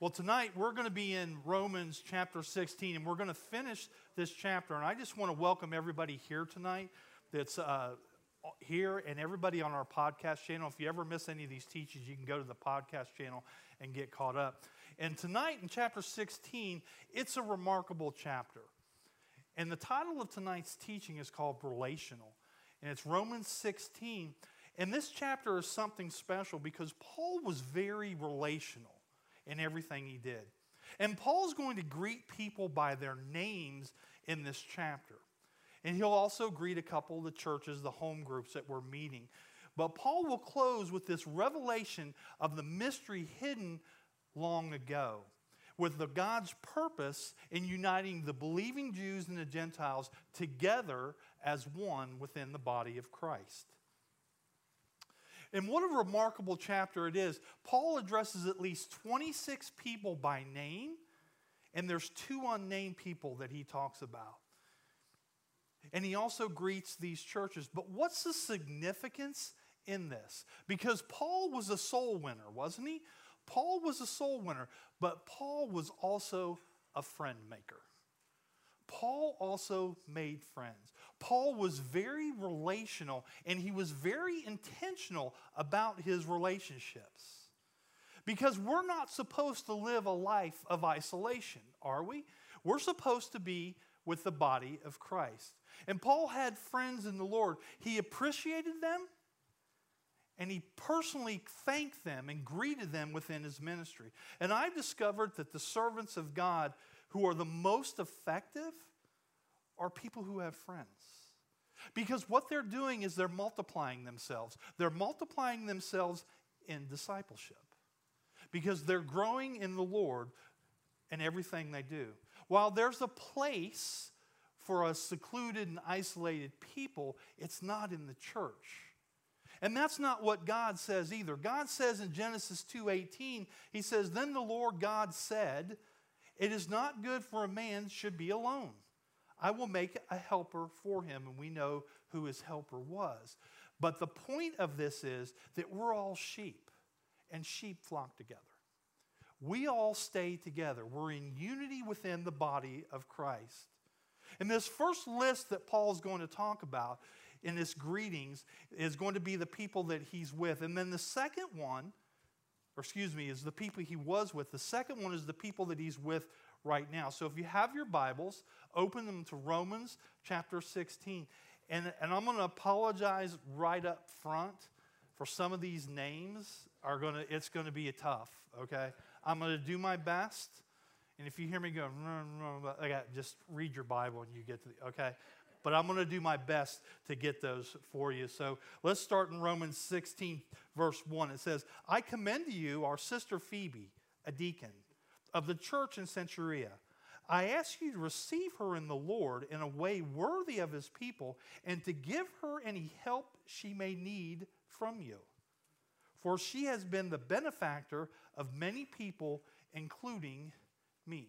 Well, tonight we're going to be in Romans chapter 16, and we're going to finish this chapter. And I just want to welcome everybody here tonight that's uh, here and everybody on our podcast channel. If you ever miss any of these teachings, you can go to the podcast channel and get caught up. And tonight in chapter 16, it's a remarkable chapter. And the title of tonight's teaching is called Relational. And it's Romans 16. And this chapter is something special because Paul was very relational in everything he did. And Paul's going to greet people by their names in this chapter. And he'll also greet a couple of the churches, the home groups that we're meeting. But Paul will close with this revelation of the mystery hidden long ago, with the God's purpose in uniting the believing Jews and the Gentiles together as one within the body of Christ. And what a remarkable chapter it is. Paul addresses at least 26 people by name, and there's two unnamed people that he talks about. And he also greets these churches. But what's the significance in this? Because Paul was a soul winner, wasn't he? Paul was a soul winner, but Paul was also a friend maker. Paul also made friends. Paul was very relational and he was very intentional about his relationships. Because we're not supposed to live a life of isolation, are we? We're supposed to be with the body of Christ. And Paul had friends in the Lord. He appreciated them and he personally thanked them and greeted them within his ministry. And I discovered that the servants of God who are the most effective are people who have friends. Because what they're doing is they're multiplying themselves. They're multiplying themselves in discipleship because they're growing in the Lord in everything they do. While there's a place for a secluded and isolated people, it's not in the church. And that's not what God says either. God says in Genesis 2:18, he says, "Then the Lord God said, it is not good for a man should be alone. I will make a helper for him." And we know who his helper was. But the point of this is that we're all sheep, and sheep flock together. We all stay together. We're in unity within the body of Christ. And this first list that Paul's going to talk about in his greetings is going to be the people that he's with. And then the second one, or excuse me, is the people he was with. The second one is the people that he's with right now. So if you have your Bibles, open them to Romans chapter 16. And, and I'm going to apologize right up front for some of these names are going to it's going to be a tough okay i'm going to do my best and if you hear me go okay, just read your bible and you get to the okay but I'm going to do my best to get those for you. So let's start in Romans 16, verse 1. It says, I commend to you our sister Phoebe, a deacon of the church in Cenchrea. I ask you to receive her in the Lord in a way worthy of his people and to give her any help she may need from you. For she has been the benefactor of many people, including me.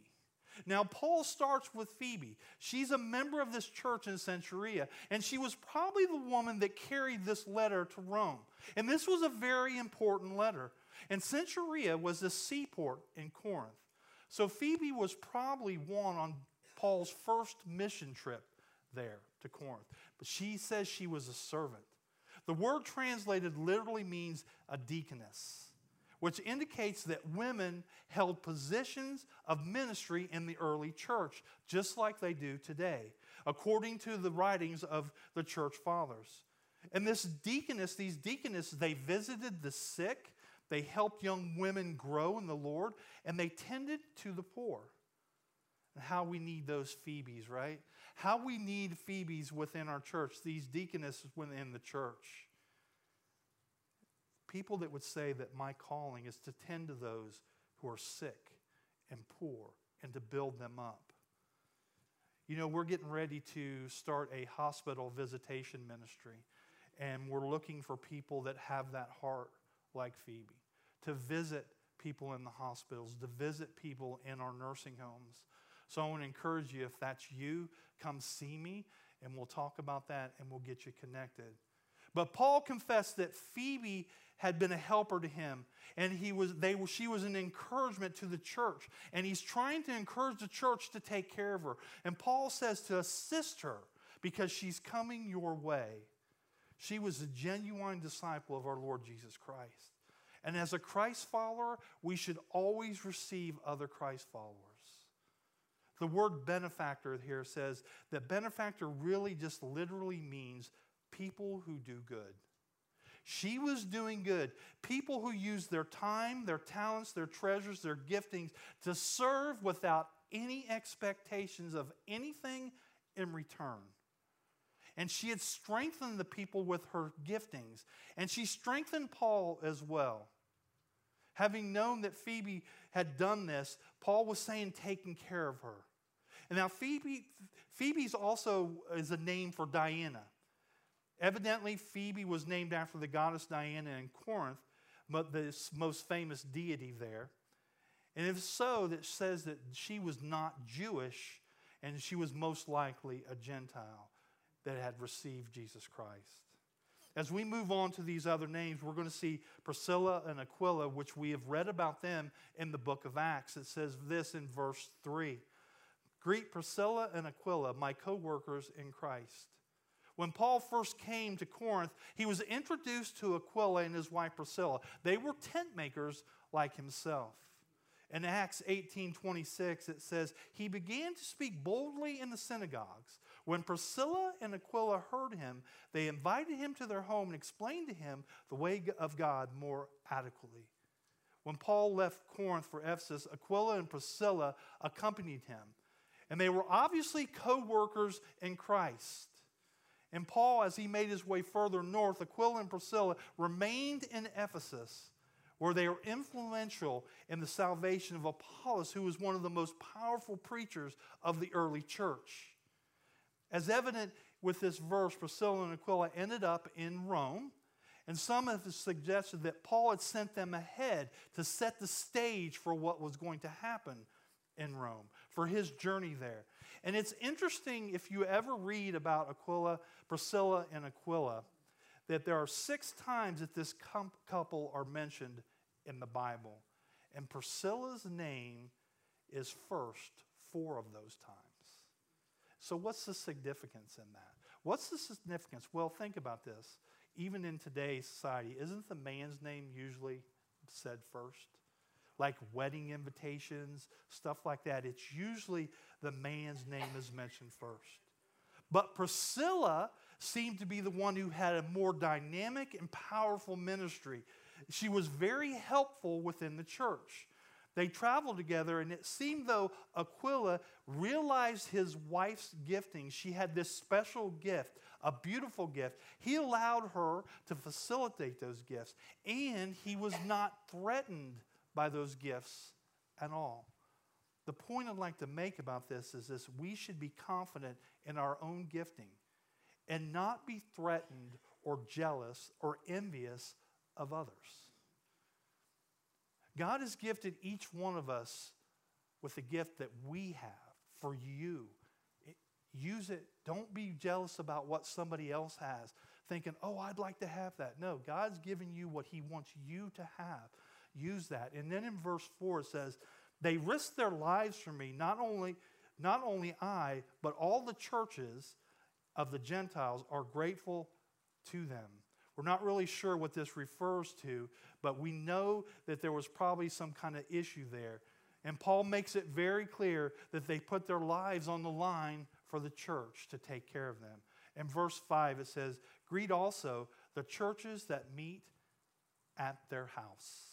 Now, Paul starts with Phoebe. She's a member of this church in Cenchrea, and she was probably the woman that carried this letter to Rome. And this was a very important letter. And Cenchrea was the seaport in Corinth. So Phoebe was probably one on Paul's first mission trip there to Corinth. But she says she was a servant. The word translated literally means a deaconess which indicates that women held positions of ministry in the early church, just like they do today, according to the writings of the church fathers. And this deaconess, these deaconesses, they visited the sick, they helped young women grow in the Lord, and they tended to the poor. And how we need those Phoebes, right? How we need Phoebes within our church, these deaconesses within the church people that would say that my calling is to tend to those who are sick and poor and to build them up. You know, we're getting ready to start a hospital visitation ministry, and we're looking for people that have that heart like Phoebe to visit people in the hospitals, to visit people in our nursing homes. So I want to encourage you if that's you, come see me, and we'll talk about that and we'll get you connected. But Paul confessed that Phoebe had been a helper to him. And he was they she was an encouragement to the church. And he's trying to encourage the church to take care of her. And paul says to assist her because she's coming your way. She was a genuine disciple of our lord jesus christ. And as a christ follower we should always receive other christ followers. The word benefactor here says that benefactor really just literally means people who do good she was doing good. People who use their time, their talents, their treasures, their giftings to serve without any expectations of anything in return. And she had strengthened the people with her giftings. And she strengthened Paul as well. Having known that Phoebe had done this, Paul was saying, taking care of her. And now Phoebe, Phoebe's also is a name for Diana. Evidently, Phoebe was named after the goddess Diana in Corinth, but the most famous deity there. And if so, that says that she was not Jewish and she was most likely a Gentile that had received Jesus Christ. As we move on to these other names, we're going to see Priscilla and Aquila, which we have read about them in the book of Acts. It says this in verse 3 Greet Priscilla and Aquila, my co workers in Christ. When Paul first came to Corinth, he was introduced to Aquila and his wife Priscilla. They were tent makers like himself. In Acts 18:26 it says, "He began to speak boldly in the synagogues. When Priscilla and Aquila heard him, they invited him to their home and explained to him the way of God more adequately." When Paul left Corinth for Ephesus, Aquila and Priscilla accompanied him, and they were obviously co-workers in Christ. And Paul, as he made his way further north, Aquila and Priscilla remained in Ephesus, where they were influential in the salvation of Apollos, who was one of the most powerful preachers of the early church. As evident with this verse, Priscilla and Aquila ended up in Rome. And some have suggested that Paul had sent them ahead to set the stage for what was going to happen in Rome, for his journey there. And it's interesting if you ever read about Aquila, Priscilla, and Aquila, that there are six times that this couple are mentioned in the Bible. And Priscilla's name is first four of those times. So, what's the significance in that? What's the significance? Well, think about this. Even in today's society, isn't the man's name usually said first? Like wedding invitations, stuff like that, it's usually the man's name is mentioned first. But Priscilla seemed to be the one who had a more dynamic and powerful ministry. She was very helpful within the church. They traveled together, and it seemed though Aquila realized his wife's gifting. She had this special gift, a beautiful gift. He allowed her to facilitate those gifts, and he was not threatened by those gifts at all. The point I'd like to make about this is this we should be confident in our own gifting and not be threatened or jealous or envious of others. God has gifted each one of us with a gift that we have for you. Use it. Don't be jealous about what somebody else has, thinking, oh, I'd like to have that. No, God's given you what He wants you to have use that. And then in verse 4 it says, They risked their lives for me, not only, not only I, but all the churches of the Gentiles are grateful to them. We're not really sure what this refers to, but we know that there was probably some kind of issue there. And Paul makes it very clear that they put their lives on the line for the church to take care of them. In verse 5, it says, Greet also the churches that meet at their house.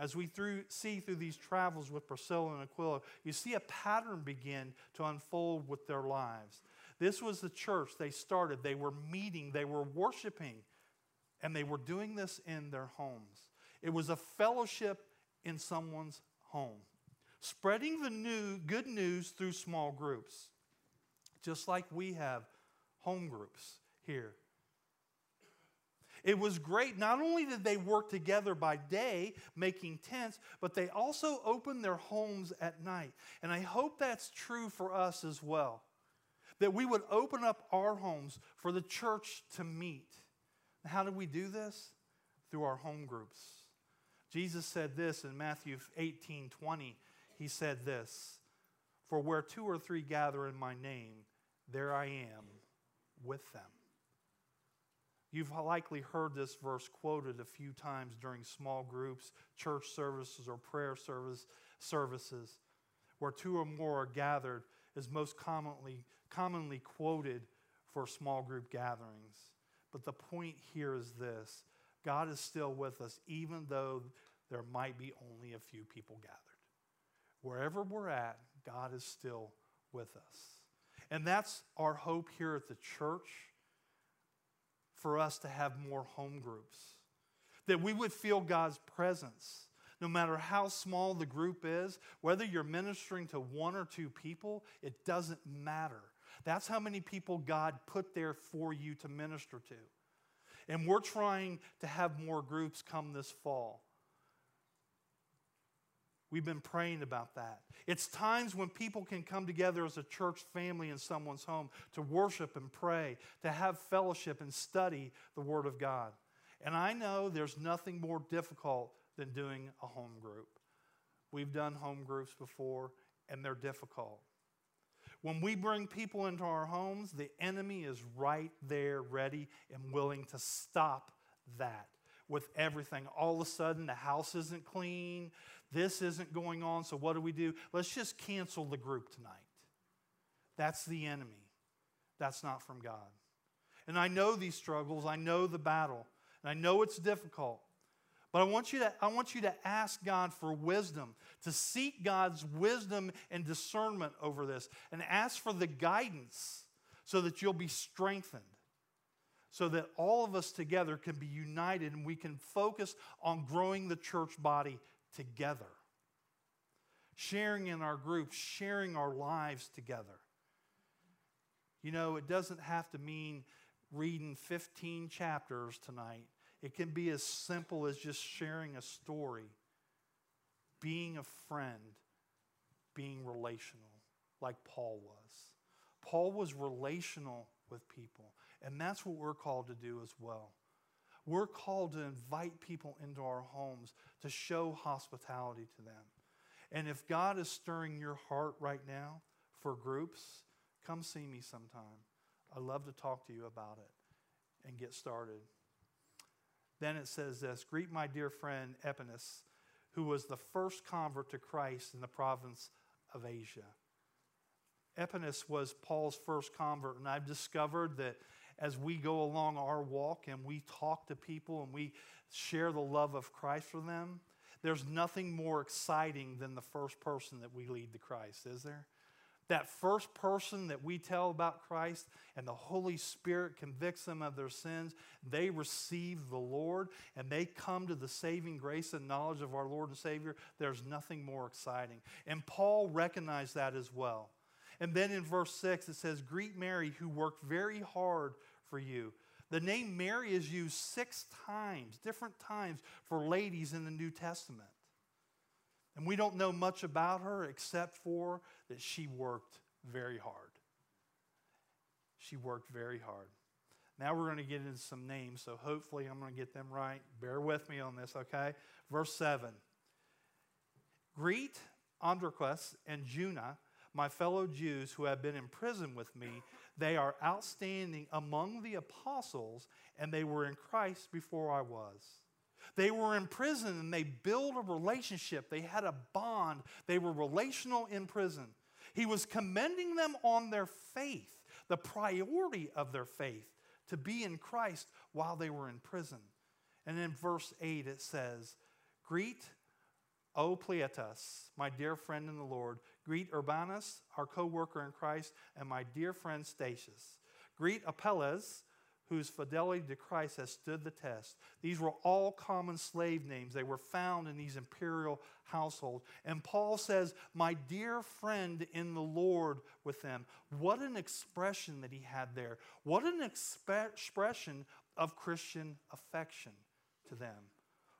As we through, see through these travels with Priscilla and Aquila, you see a pattern begin to unfold with their lives. This was the church they started. They were meeting, they were worshiping, and they were doing this in their homes. It was a fellowship in someone's home, spreading the new good news through small groups, just like we have home groups here it was great. Not only did they work together by day making tents, but they also opened their homes at night. And I hope that's true for us as well. That we would open up our homes for the church to meet. How do we do this? through our home groups. Jesus said this in Matthew 18 20. He said this For where two or three gather in my name, there I am with them. You've likely heard this verse quoted a few times during small groups, church services, or prayer service, services. Where two or more are gathered is most commonly, commonly quoted for small group gatherings. But the point here is this God is still with us, even though there might be only a few people gathered. Wherever we're at, God is still with us. And that's our hope here at the church for us to have more home groups. That we would feel God's presence no matter how small the group is, whether you're ministering to one or two people, it doesn't matter. That's how many people God put there for you to minister to. And we're trying to have more groups come this fall. We've been praying about that. It's times when people can come together as a church family in someone's home to worship and pray, to have fellowship and study the Word of God. And I know there's nothing more difficult than doing a home group. We've done home groups before, and they're difficult. When we bring people into our homes, the enemy is right there, ready and willing to stop that with everything. All of a sudden, the house isn't clean, this isn't going on, so what do we do? Let's just cancel the group tonight. That's the enemy. That's not from God. And I know these struggles, I know the battle, and I know it's difficult. But I want, you to, I want you to ask God for wisdom, to seek God's wisdom and discernment over this, and ask for the guidance so that you'll be strengthened, so that all of us together can be united and we can focus on growing the church body together. Sharing in our groups, sharing our lives together. You know, it doesn't have to mean reading 15 chapters tonight it can be as simple as just sharing a story, being a friend, being relational, like Paul was. Paul was relational with people, and that's what we're called to do as well. We're called to invite people into our homes to show hospitality to them. And if God is stirring your heart right now for groups, come see me sometime. I'd love to talk to you about it and get started. Then it says this Greet my dear friend Epaenetus, who was the first convert to Christ in the province of Asia. Epaenetus was Paul's first convert, and I've discovered that as we go along our walk and we talk to people and we share the love of Christ for them, there's nothing more exciting than the first person that we lead to Christ, is there? that first person that we tell about Christ and the Holy Spirit convicts them of their sins, they receive the Lord and they come to the saving grace and knowledge of our Lord and Savior, there's nothing more exciting. And Paul recognized that as well. And then in verse 6, it says, Greet Mary, who worked very hard for you. The name Mary is used six times, different times, for ladies in the New Testament. And we don't know much about her except for that she worked very hard. She worked very hard. Now we're going to get into some names, so hopefully I'm going to get them right. Bear with me on this, okay? Verse 7. Greet Andronicus and Junia, my fellow Jews who have been in prison with me. They are outstanding among the apostles, and they were in Christ before I was. They were in prison and they built a relationship. They had a bond. They were relational in prison. He was commending them on their faith, the priority of their faith, to be in Christ while they were in prison. And in verse 8 it says, Greet O Ampliatus, my dear friend in the Lord. Greet Urbanus, our co worker in Christ, and my dear friend Stachys. Greet Apelles whose fidelity to Christ has stood the test. These were all common slave names. They were found in these imperial households. And Paul says, My dear friend in the Lord with them. What an expression that he had there. What an expe- expression of Christian affection to them.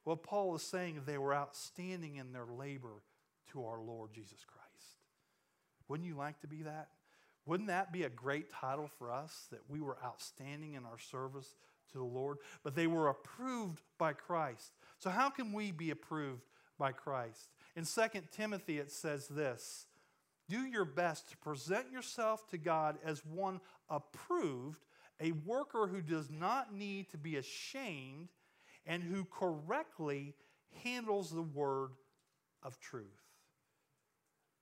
What Paul is saying, they were outstanding in their labor to our Lord Jesus Christ. Wouldn't you like to be that? Wouldn't that be a great title for us that we were outstanding in our service to the Lord, but they were approved by Christ. So, how can we be approved by Christ? In 2 Timothy, it says this Do your best to present yourself to God as one approved, a worker who does not need to be ashamed and who correctly handles the word of truth.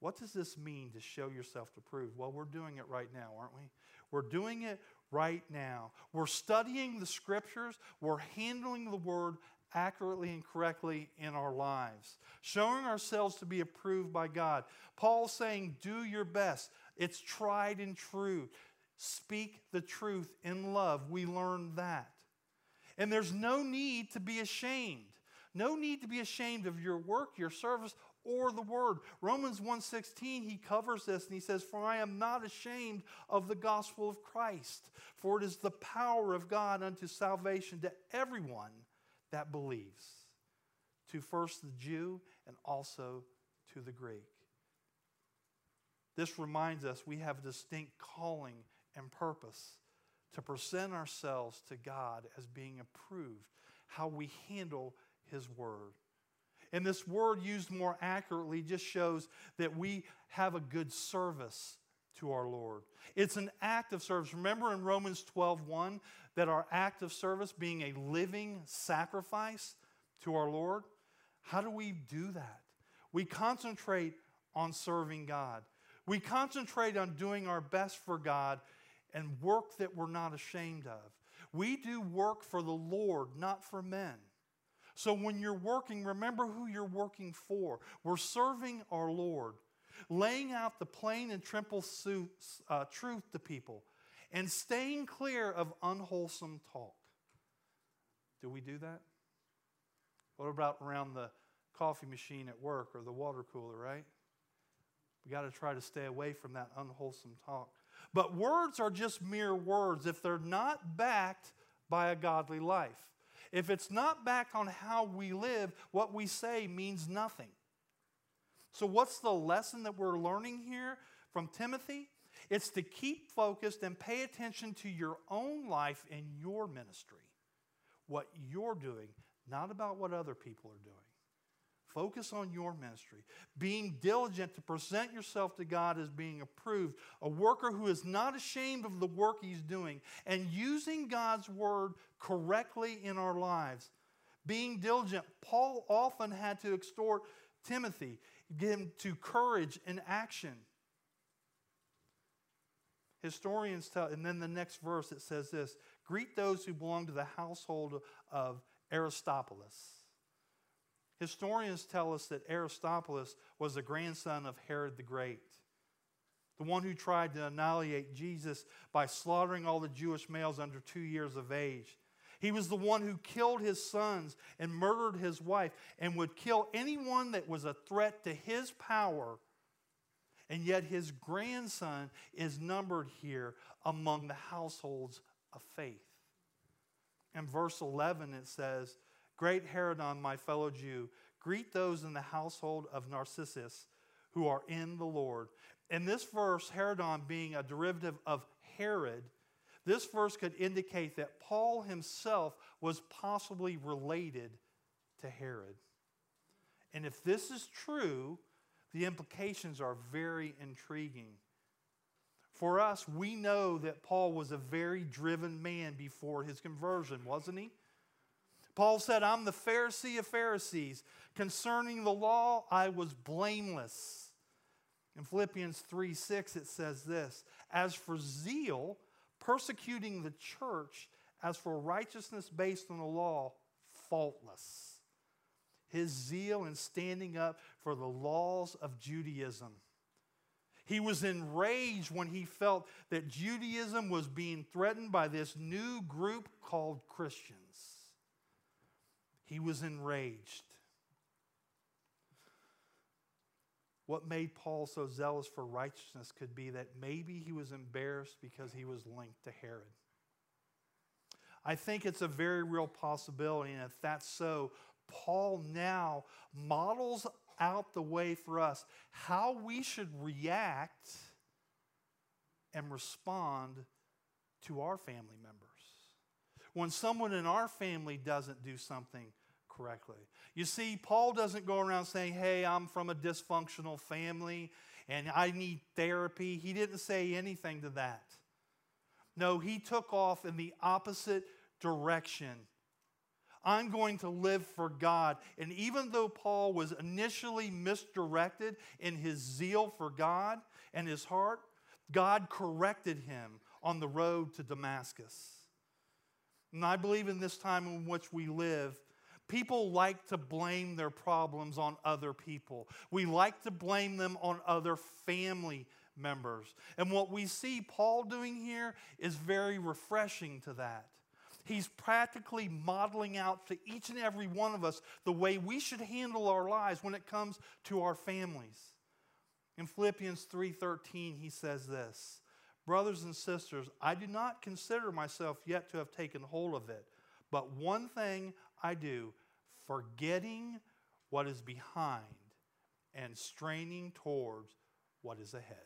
What does this mean to show yourself to prove? Well, we're doing it right now, aren't we? We're doing it right now. We're studying the scriptures, we're handling the word accurately and correctly in our lives, showing ourselves to be approved by God. Paul's saying, Do your best. It's tried and true. Speak the truth in love. We learn that. And there's no need to be ashamed. No need to be ashamed of your work, your service, or the word. Romans 1:16 he covers this and he says, "For I am not ashamed of the gospel of Christ, for it is the power of God unto salvation to everyone that believes, to first the Jew and also to the Greek." This reminds us we have a distinct calling and purpose to present ourselves to God as being approved, how we handle His Word. And this word used more accurately just shows that we have a good service to our Lord. It's an act of service. Remember in Romans 12:1 that our act of service being a living sacrifice to our Lord? How do we do that? We concentrate on serving God. We concentrate on doing our best for God and work that we're not ashamed of. We do work for the Lord, not for men. So when you're working, remember who you're working for. We're serving our Lord, laying out the plain and simple uh, truth to people, and staying clear of unwholesome talk. Do we do that? What about around the coffee machine at work or the water cooler, right? We got to try to stay away from that unwholesome talk. But words are just mere words if they're not backed by a godly life. If it's not backed on how we live, what we say means nothing. So, what's the lesson that we're learning here from Timothy? It's to keep focused and pay attention to your own life and your ministry, what you're doing, not about what other people are doing. Focus on your ministry. Being diligent to present yourself to God as being approved, a worker who is not ashamed of the work he's doing, and using God's word correctly in our lives. Being diligent, Paul often had to extort Timothy, get him to courage and action. Historians tell, and then the next verse it says this Greet those who belong to the household of Aristobulus. Historians tell us that Aristobulus was the grandson of Herod the Great, the one who tried to annihilate Jesus by slaughtering all the Jewish males under two years of age. He was the one who killed his sons and murdered his wife and would kill anyone that was a threat to his power. And yet his grandson is numbered here among the households of faith. In verse 11, it says, Great Herodion, my fellow Jew, greet those in the household of Narcissus who are in the Lord. In this verse, Herodion being a derivative of Herod, this verse could indicate that Paul himself was possibly related to Herod. And if this is true, the implications are very intriguing. For us, we know that Paul was a very driven man before his conversion, wasn't he? Paul said, I'm the Pharisee of Pharisees. Concerning the law, I was blameless. In Philippians 3 6, it says this As for zeal, persecuting the church, as for righteousness based on the law, faultless. His zeal in standing up for the laws of Judaism. He was enraged when he felt that Judaism was being threatened by this new group called Christians. He was enraged. What made Paul so zealous for righteousness could be that maybe he was embarrassed because he was linked to Herod. I think it's a very real possibility, and if that's so, Paul now models out the way for us how we should react and respond to our family members. when someone in our family doesn't do something correctly. You see, Paul doesn't go around saying, Hey, I'm from a dysfunctional family and I need therapy. He didn't say anything to that. No, he took off in the opposite direction. I'm going to live for God. And even though Paul was initially misdirected in his zeal for God and his heart, God corrected him on the road to Damascus. And I believe in this time in which we live, people like to blame their problems on other people. We like to blame them on other family members. And what we see Paul doing here is very refreshing to that. He's practically modeling out to each and every one of us the way we should handle our lives when it comes to our families. In Philippians 3:13 he says this, Brothers and sisters, I do not consider myself yet to have taken hold of it, but one thing I do, forgetting what is behind and straining towards what is ahead.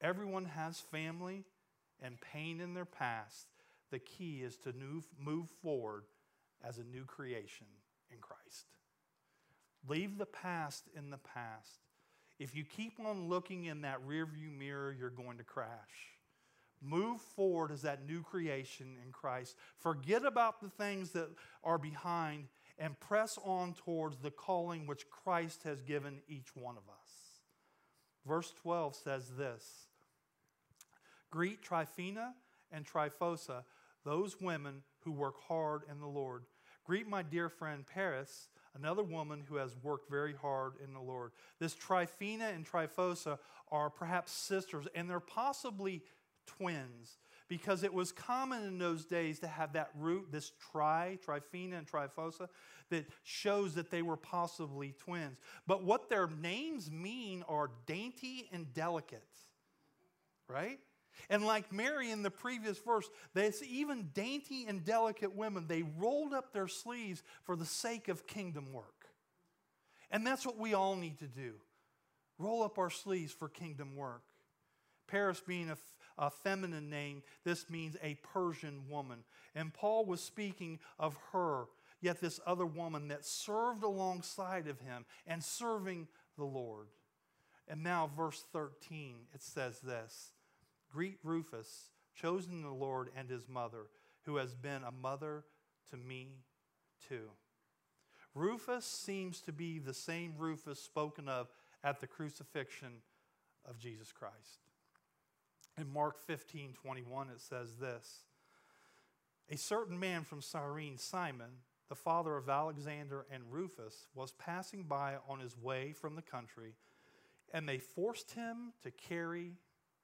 Everyone has family and pain in their past. The key is to move forward as a new creation in Christ. Leave the past in the past. If you keep on looking in that rearview mirror, you're going to crash. Move forward as that new creation in Christ. Forget about the things that are behind and press on towards the calling which Christ has given each one of us. Verse 12 says this Greet Tryphena and Tryphosa, those women who work hard in the Lord. Greet my dear friend Persis, another woman who has worked very hard in the Lord. This Tryphena and Tryphosa are perhaps sisters, and they're possibly twins because it was common in those days to have that root, this tri, Tryphena and Tryphosa, that shows that they were possibly twins. But what their names mean are dainty and delicate, right? And like Mary in the previous verse, there's even dainty and delicate women. They rolled up their sleeves for the sake of kingdom work. And that's what we all need to do roll up our sleeves for kingdom work. Persis being a a feminine name, this means a Persian woman. And Paul was speaking of her, yet this other woman that served alongside of him and serving the Lord. And now, verse 13, it says this Greet Rufus, chosen the Lord, and his mother, who has been a mother to me too. Rufus seems to be the same Rufus spoken of at the crucifixion of Jesus Christ. In Mark 15 21, it says this A certain man from Cyrene, Simon, the father of Alexander and Rufus, was passing by on his way from the country, and they forced him to carry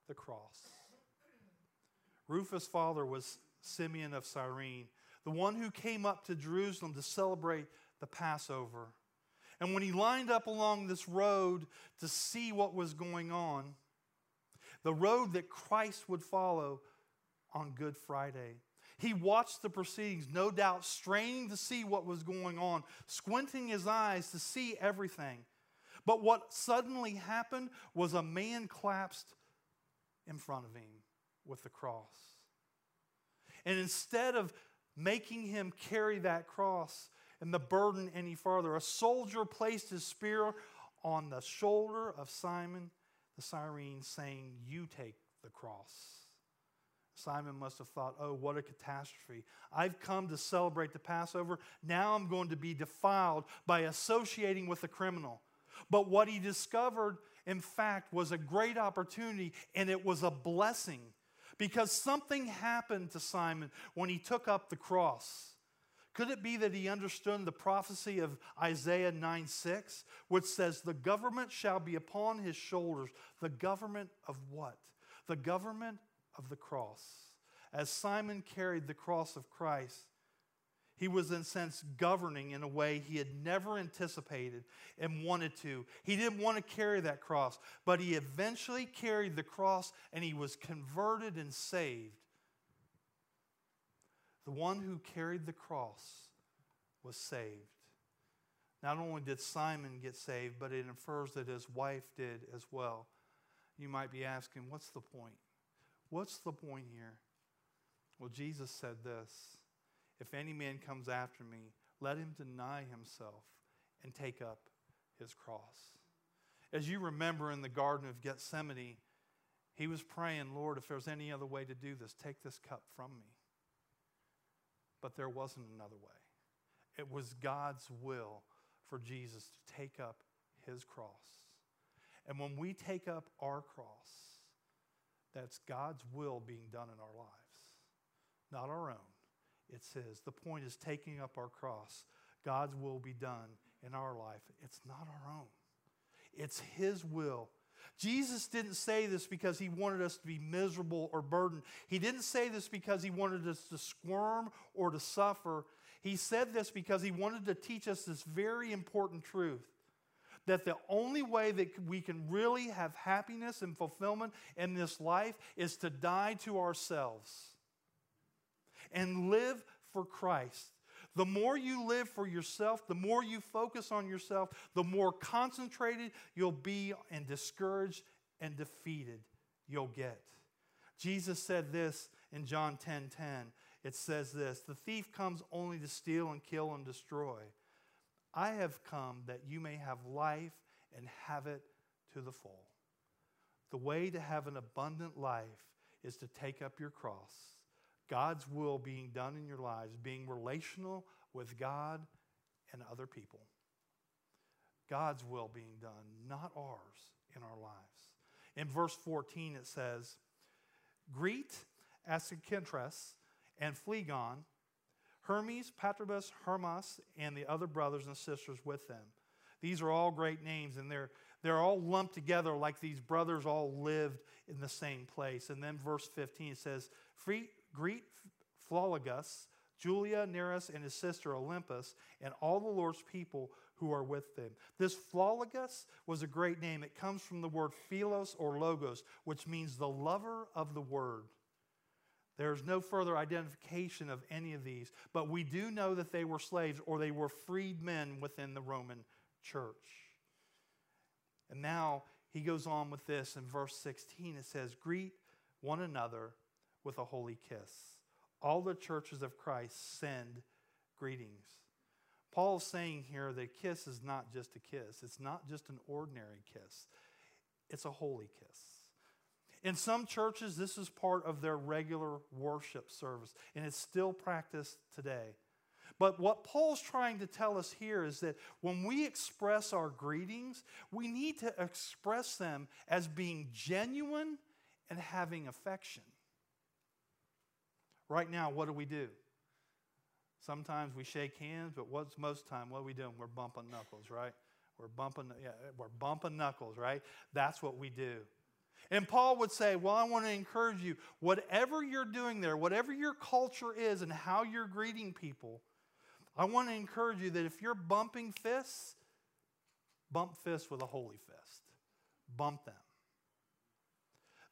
the cross. Rufus' father was Simeon of Cyrene, the one who came up to Jerusalem to celebrate the Passover. And when he lined up along this road to see what was going on, the road that Christ would follow on Good Friday. He watched the proceedings, no doubt straining to see what was going on, squinting his eyes to see everything. But what suddenly happened was a man collapsed in front of him with the cross. And instead of making him carry that cross and the burden any farther, a soldier placed his spear on the shoulder of Simon the Cyrene, saying, You take the cross. Simon must have thought, oh, what a catastrophe. I've come to celebrate the Passover. Now I'm going to be defiled by associating with a criminal. But what he discovered, in fact, was a great opportunity and it was a blessing because something happened to Simon when he took up the cross. Could it be that he understood the prophecy of Isaiah 9 6, which says, The government shall be upon his shoulders? The government of what? The government of the cross. As Simon carried the cross of Christ, he was, in sense, governing in a way he had never anticipated and wanted to. He didn't want to carry that cross, but he eventually carried the cross and he was converted and saved the one who carried the cross was saved. Not only did Simon get saved, but it infers that his wife did as well. You might be asking, what's the point? What's the point here? Well, Jesus said this If any man comes after me, let him deny himself and take up his cross. As you remember in the Garden of Gethsemane, he was praying, Lord, if there's any other way to do this, take this cup from me. But there wasn't another way. It was God's will for Jesus to take up his cross. And when we take up our cross, that's God's will being done in our lives, not our own. It's His. The point is taking up our cross. God's will be done in our life. It's not our own, it's His will. Jesus didn't say this because he wanted us to be miserable or burdened. He didn't say this because he wanted us to squirm or to suffer. He said this because he wanted to teach us this very important truth that the only way that we can really have happiness and fulfillment in this life is to die to ourselves and live for Christ. The more you live for yourself, the more you focus on yourself, the more concentrated you'll be and discouraged and defeated you'll get. Jesus said this in John 10:10. 10, 10. It says this, "The thief comes only to steal and kill and destroy. I have come that you may have life and have it to the full. The way to have an abundant life is to take up your cross. God's will being done in your lives, being relational with God and other people. God's will being done, not ours, in our lives. In verse 14, it says, Greet Asyncritus and Phlegon, Hermes, Patrobas, Hermas, and the other brothers and sisters with them. These are all great names, and they're, they're all lumped together like these brothers all lived in the same place. And then verse 15 says, Greet Philologus, Julia, Nereus, and his sister Olympas, and all the Lord's people who are with them. This Philologus was a great name. It comes from the word philos or logos, which means the lover of the word. There's no further identification of any of these, but we do know that they were slaves or they were freed men within the Roman church. And now he goes on with this in verse 16. It says, Greet one another with a holy kiss. All the churches of Christ send greetings. Paul's saying here that kiss is not just a kiss, it's not just an ordinary kiss, it's a holy kiss. In some churches, this is part of their regular worship service, and it's still practiced today. But what Paul's trying to tell us here is that when we express our greetings, we need to express them as being genuine and having affection. Right now, what do we do? Sometimes we shake hands, but what's most time? What are we doing? We're bumping knuckles, right? We're bumping, yeah, we're bumping knuckles, right? That's what we do. And Paul would say, Well, I want to encourage you, whatever you're doing there, whatever your culture is and how you're greeting people, I want to encourage you that if you're bumping fists, bump fists with a holy fist. Bump them.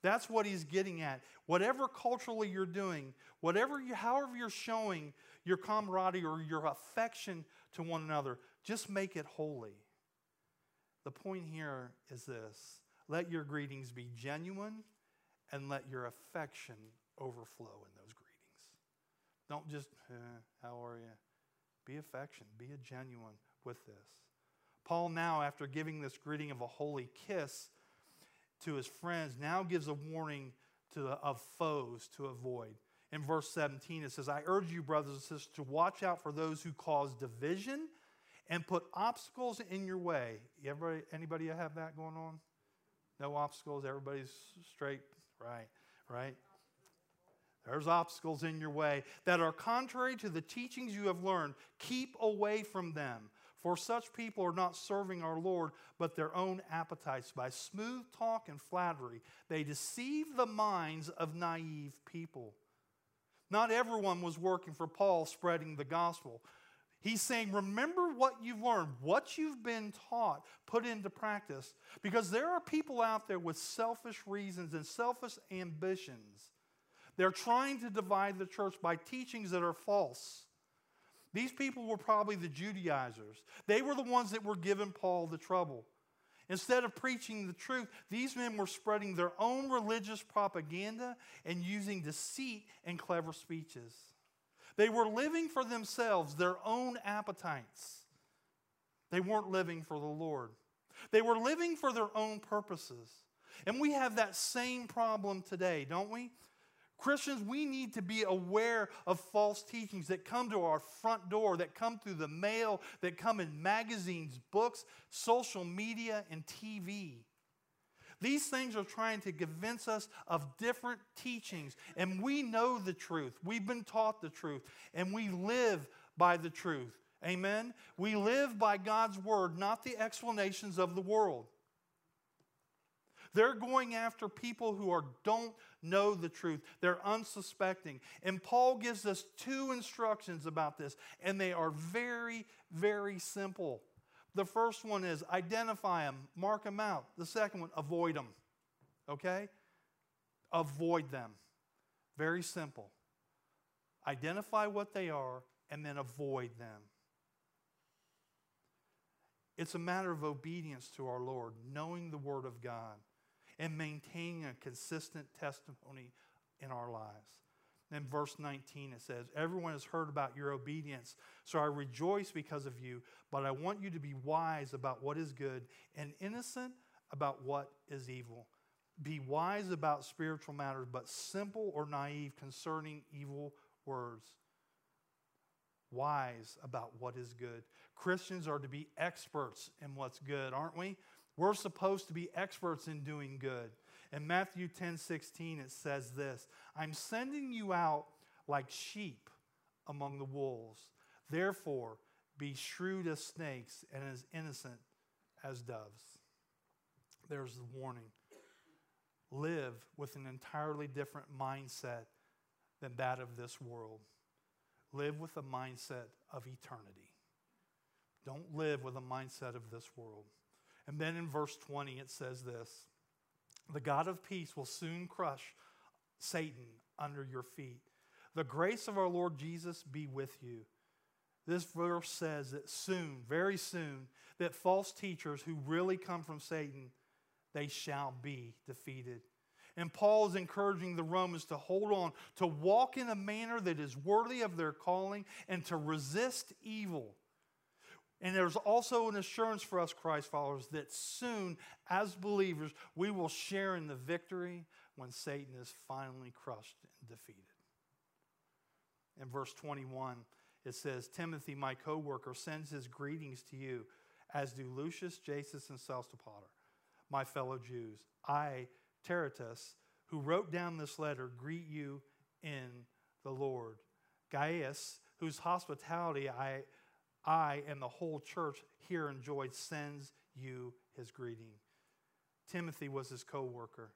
That's what he's getting at. Whatever culturally you're doing, whatever you, however you're showing your camaraderie or your affection to one another, just make it holy. The point here is this let your greetings be genuine and let your affection overflow in those greetings. Don't just, eh, how are you? Be affectionate, be a genuine with this. Paul, now, after giving this greeting of a holy kiss to his friends, now gives a warning to of foes to avoid. In verse 17, it says, I urge you, brothers and sisters, to watch out for those who cause division and put obstacles in your way. Everybody, anybody have that going on? No obstacles, everybody's straight, right, right? There's obstacles in your way that are contrary to the teachings you have learned. Keep away from them. For such people are not serving our Lord, but their own appetites. By smooth talk and flattery, they deceive the minds of naive people. Not everyone was working for Paul spreading the gospel. He's saying, remember what you've learned, what you've been taught, put into practice. Because there are people out there with selfish reasons and selfish ambitions. They're trying to divide the church by teachings that are false. These people were probably the Judaizers. They were the ones that were giving Paul the trouble. Instead of preaching the truth, these men were spreading their own religious propaganda and using deceit and clever speeches. They were living for themselves, their own appetites. They weren't living for the Lord. They were living for their own purposes. And we have that same problem today, don't we? Christians, we need to be aware of false teachings that come to our front door, that come through the mail, that come in magazines, books, social media, and TV. These things are trying to convince us of different teachings, and we know the truth. We've been taught the truth, and we live by the truth. Amen? We live by God's word, not the explanations of the world. They're going after people who are, don't know the truth. They're unsuspecting. And Paul gives us two instructions about this, and they are very, very simple. The first one is identify them, mark them out. The second one, avoid them. Okay? Avoid them. Very simple. Identify what they are and then avoid them. It's a matter of obedience to our Lord, knowing the Word of God and maintaining a consistent testimony in our lives. In verse 19, it says, Everyone has heard about your obedience, so I rejoice because of you, but I want you to be wise about what is good and innocent about what is evil. Be wise about spiritual matters, but simple or naive concerning evil words. Wise about what is good. Christians are to be experts in what's good, aren't we? We're supposed to be experts in doing good. In Matthew 10 16, it says this I'm sending you out like sheep among the wolves. Therefore, be shrewd as snakes and as innocent as doves. There's the warning. Live with an entirely different mindset than that of this world. Live with a mindset of eternity. Don't live with a mindset of this world. And then in verse 20, it says this The God of peace will soon crush Satan under your feet. The grace of our Lord Jesus be with you. This verse says that soon, very soon, that false teachers who really come from Satan, they shall be defeated. And Paul is encouraging the Romans to hold on, to walk in a manner that is worthy of their calling, and to resist evil. And there's also an assurance for us, Christ followers, that soon, as believers, we will share in the victory when Satan is finally crushed and defeated. In verse 21, it says, Timothy, my co worker, sends his greetings to you, as do Lucius, Jason, and Sosipater, my fellow Jews. I, Tertius, who wrote down this letter, greet you in the Lord. Gaius, whose hospitality I I and the whole church here in Joy sends you his greeting. Timothy was his co worker.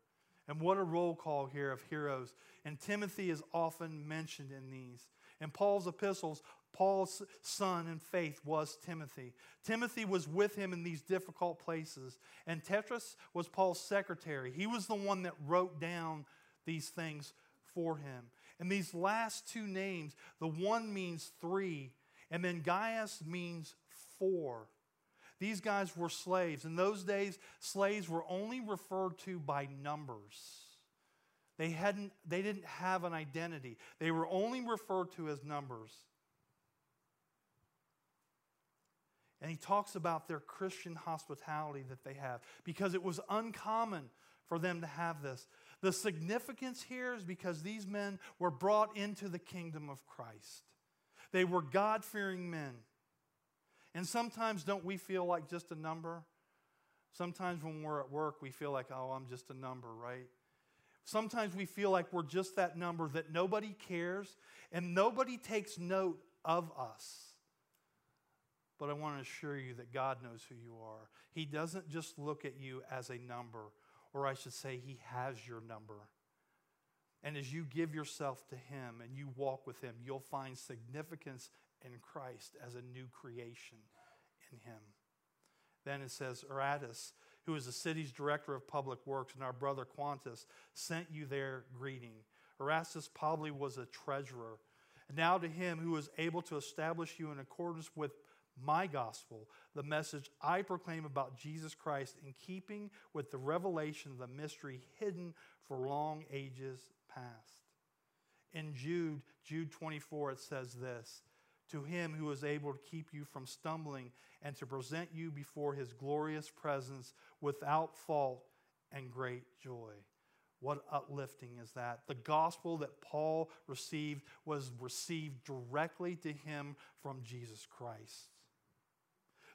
And what a roll call here of heroes. And Timothy is often mentioned in these. In Paul's epistles, Paul's son in faith was Timothy. Timothy was with him in these difficult places. And Tertius was Paul's secretary. He was the one that wrote down these things for him. And these last two names, the one means three, and then Gaius means four. These guys were slaves. In those days, slaves were only referred to by numbers. They, hadn't, they didn't have an identity, they were only referred to as numbers. And he talks about their Christian hospitality that they have because it was uncommon for them to have this. The significance here is because these men were brought into the kingdom of Christ. They were God fearing men. And sometimes don't we feel like just a number? Sometimes when we're at work, we feel like, oh, I'm just a number, right? Sometimes we feel like we're just that number that nobody cares and nobody takes note of us. But I want to assure you that God knows who you are. He doesn't just look at you as a number, or I should say, He has your number. And as you give yourself to Him and you walk with Him, you'll find significance in Christ as a new creation in Him. Then it says, Erastus, who is the city's director of public works, and our brother Quartus sent you their greeting. Erastus probably was a treasurer. Now to him who is able to establish you in accordance with my gospel, the message I proclaim about Jesus Christ in keeping with the revelation of the mystery hidden for long ages past. In Jude, Jude 24, it says this To him who is able to keep you from stumbling and to present you before his glorious presence without fault and great joy. What uplifting is that? The gospel that Paul received was received directly to him from Jesus Christ.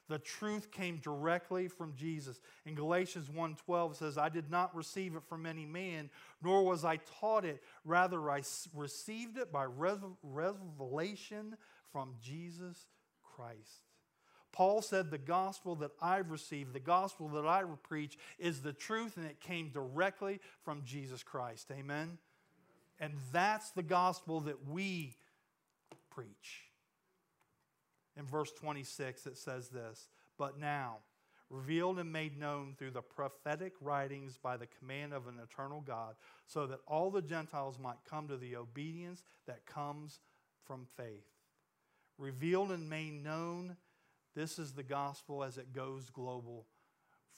The truth came directly from Jesus. In Galatians 1:12 says, "I did not receive it from any man, nor was I taught it, rather I received it by revelation from Jesus Christ." Paul said, The gospel that I've received, the gospel that I preach, is the truth, and it came directly from Jesus Christ. Amen? And that's the gospel that we preach. In verse 26, it says this But now, revealed and made known through the prophetic writings by the command of an eternal God, so that all the Gentiles might come to the obedience that comes from faith. Revealed and made known, this is the gospel as it goes global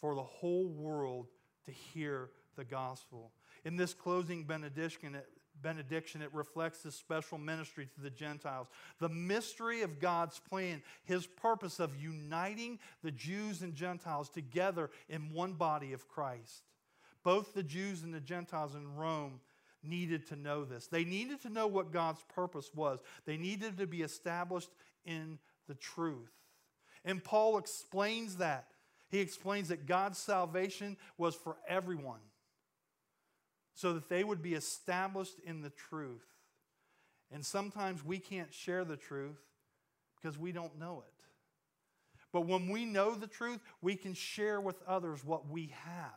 for the whole world to hear the gospel. In this closing benediction, benediction, it reflects this special ministry to the Gentiles. The mystery of God's plan, his purpose of uniting the Jews and Gentiles together in one body of Christ. Both the Jews and the Gentiles in Rome needed to know this. They needed to know what God's purpose was, they needed to be established in the truth. And Paul explains that. He explains that God's salvation was for everyone so that they would be established in the truth. And sometimes we can't share the truth because we don't know it. But when we know the truth, we can share with others what we have.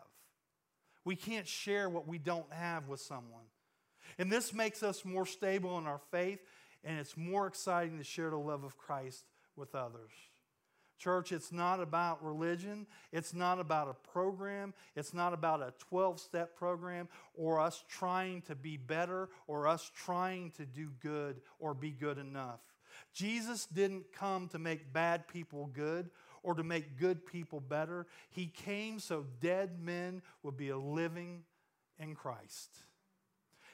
We can't share what we don't have with someone. And this makes us more stable in our faith, and it's more exciting to share the love of Christ with others. Church, it's not about religion. It's not about a program. It's not about a 12 step program or us trying to be better or us trying to do good or be good enough. Jesus didn't come to make bad people good or to make good people better. He came so dead men would be a living in Christ.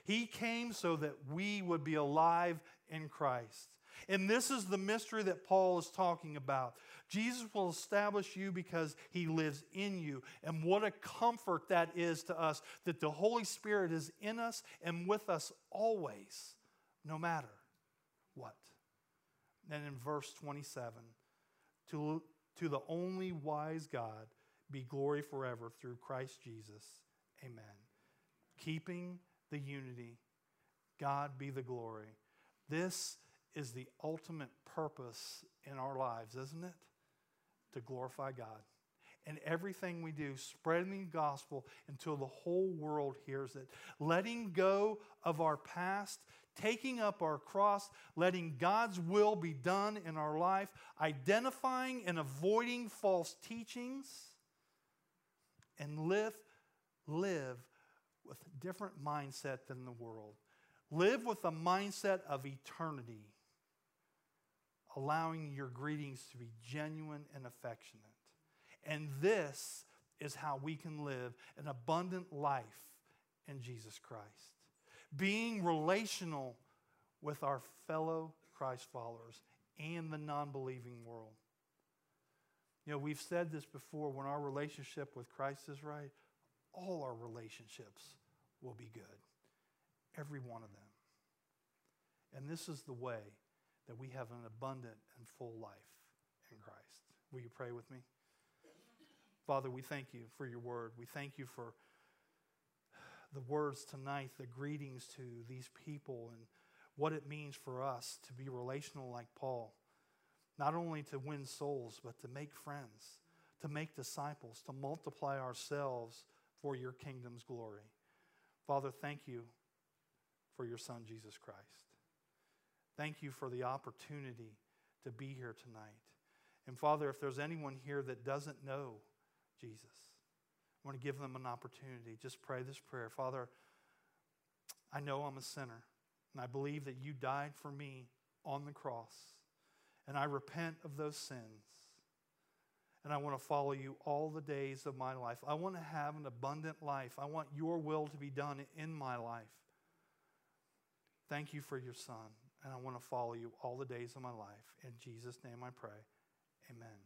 He came so that we would be alive in Christ. And this is the mystery that Paul is talking about. Jesus will establish you because he lives in you. And what a comfort that is to us that the Holy Spirit is in us and with us always, no matter what. And in verse 27, to, to the only wise God be glory forever through Christ Jesus. Amen. Keeping the unity, God be the glory. This is the ultimate purpose in our lives, isn't it? to glorify God. And everything we do, spreading the gospel until the whole world hears it. Letting go of our past, taking up our cross, letting God's will be done in our life, identifying and avoiding false teachings, and live, live with a different mindset than the world. Live with a mindset of eternity allowing your greetings to be genuine and affectionate. And this is how we can live an abundant life in Jesus Christ. Being relational with our fellow Christ followers and the non believing world. You know, we've said this before when our relationship with Christ is right, all our relationships will be good. Every one of them. And this is the way that we have an abundant and full life in Christ. Will you pray with me? Father, we thank you for your word. We thank you for the words tonight, the greetings to these people, and what it means for us to be relational like Paul. Not only to win souls, but to make friends, to make disciples, to multiply ourselves for your kingdom's glory. Father, thank you for your Son, Jesus Christ. Thank you for the opportunity to be here tonight. And Father, if there's anyone here that doesn't know Jesus, I want to give them an opportunity. Just pray this prayer Father, I know I'm a sinner, and I believe that you died for me on the cross, and I repent of those sins. And I want to follow you all the days of my life. I want to have an abundant life. I want your will to be done in my life. Thank you for your son and I want to follow you all the days of my life. In Jesus' name I pray. Amen.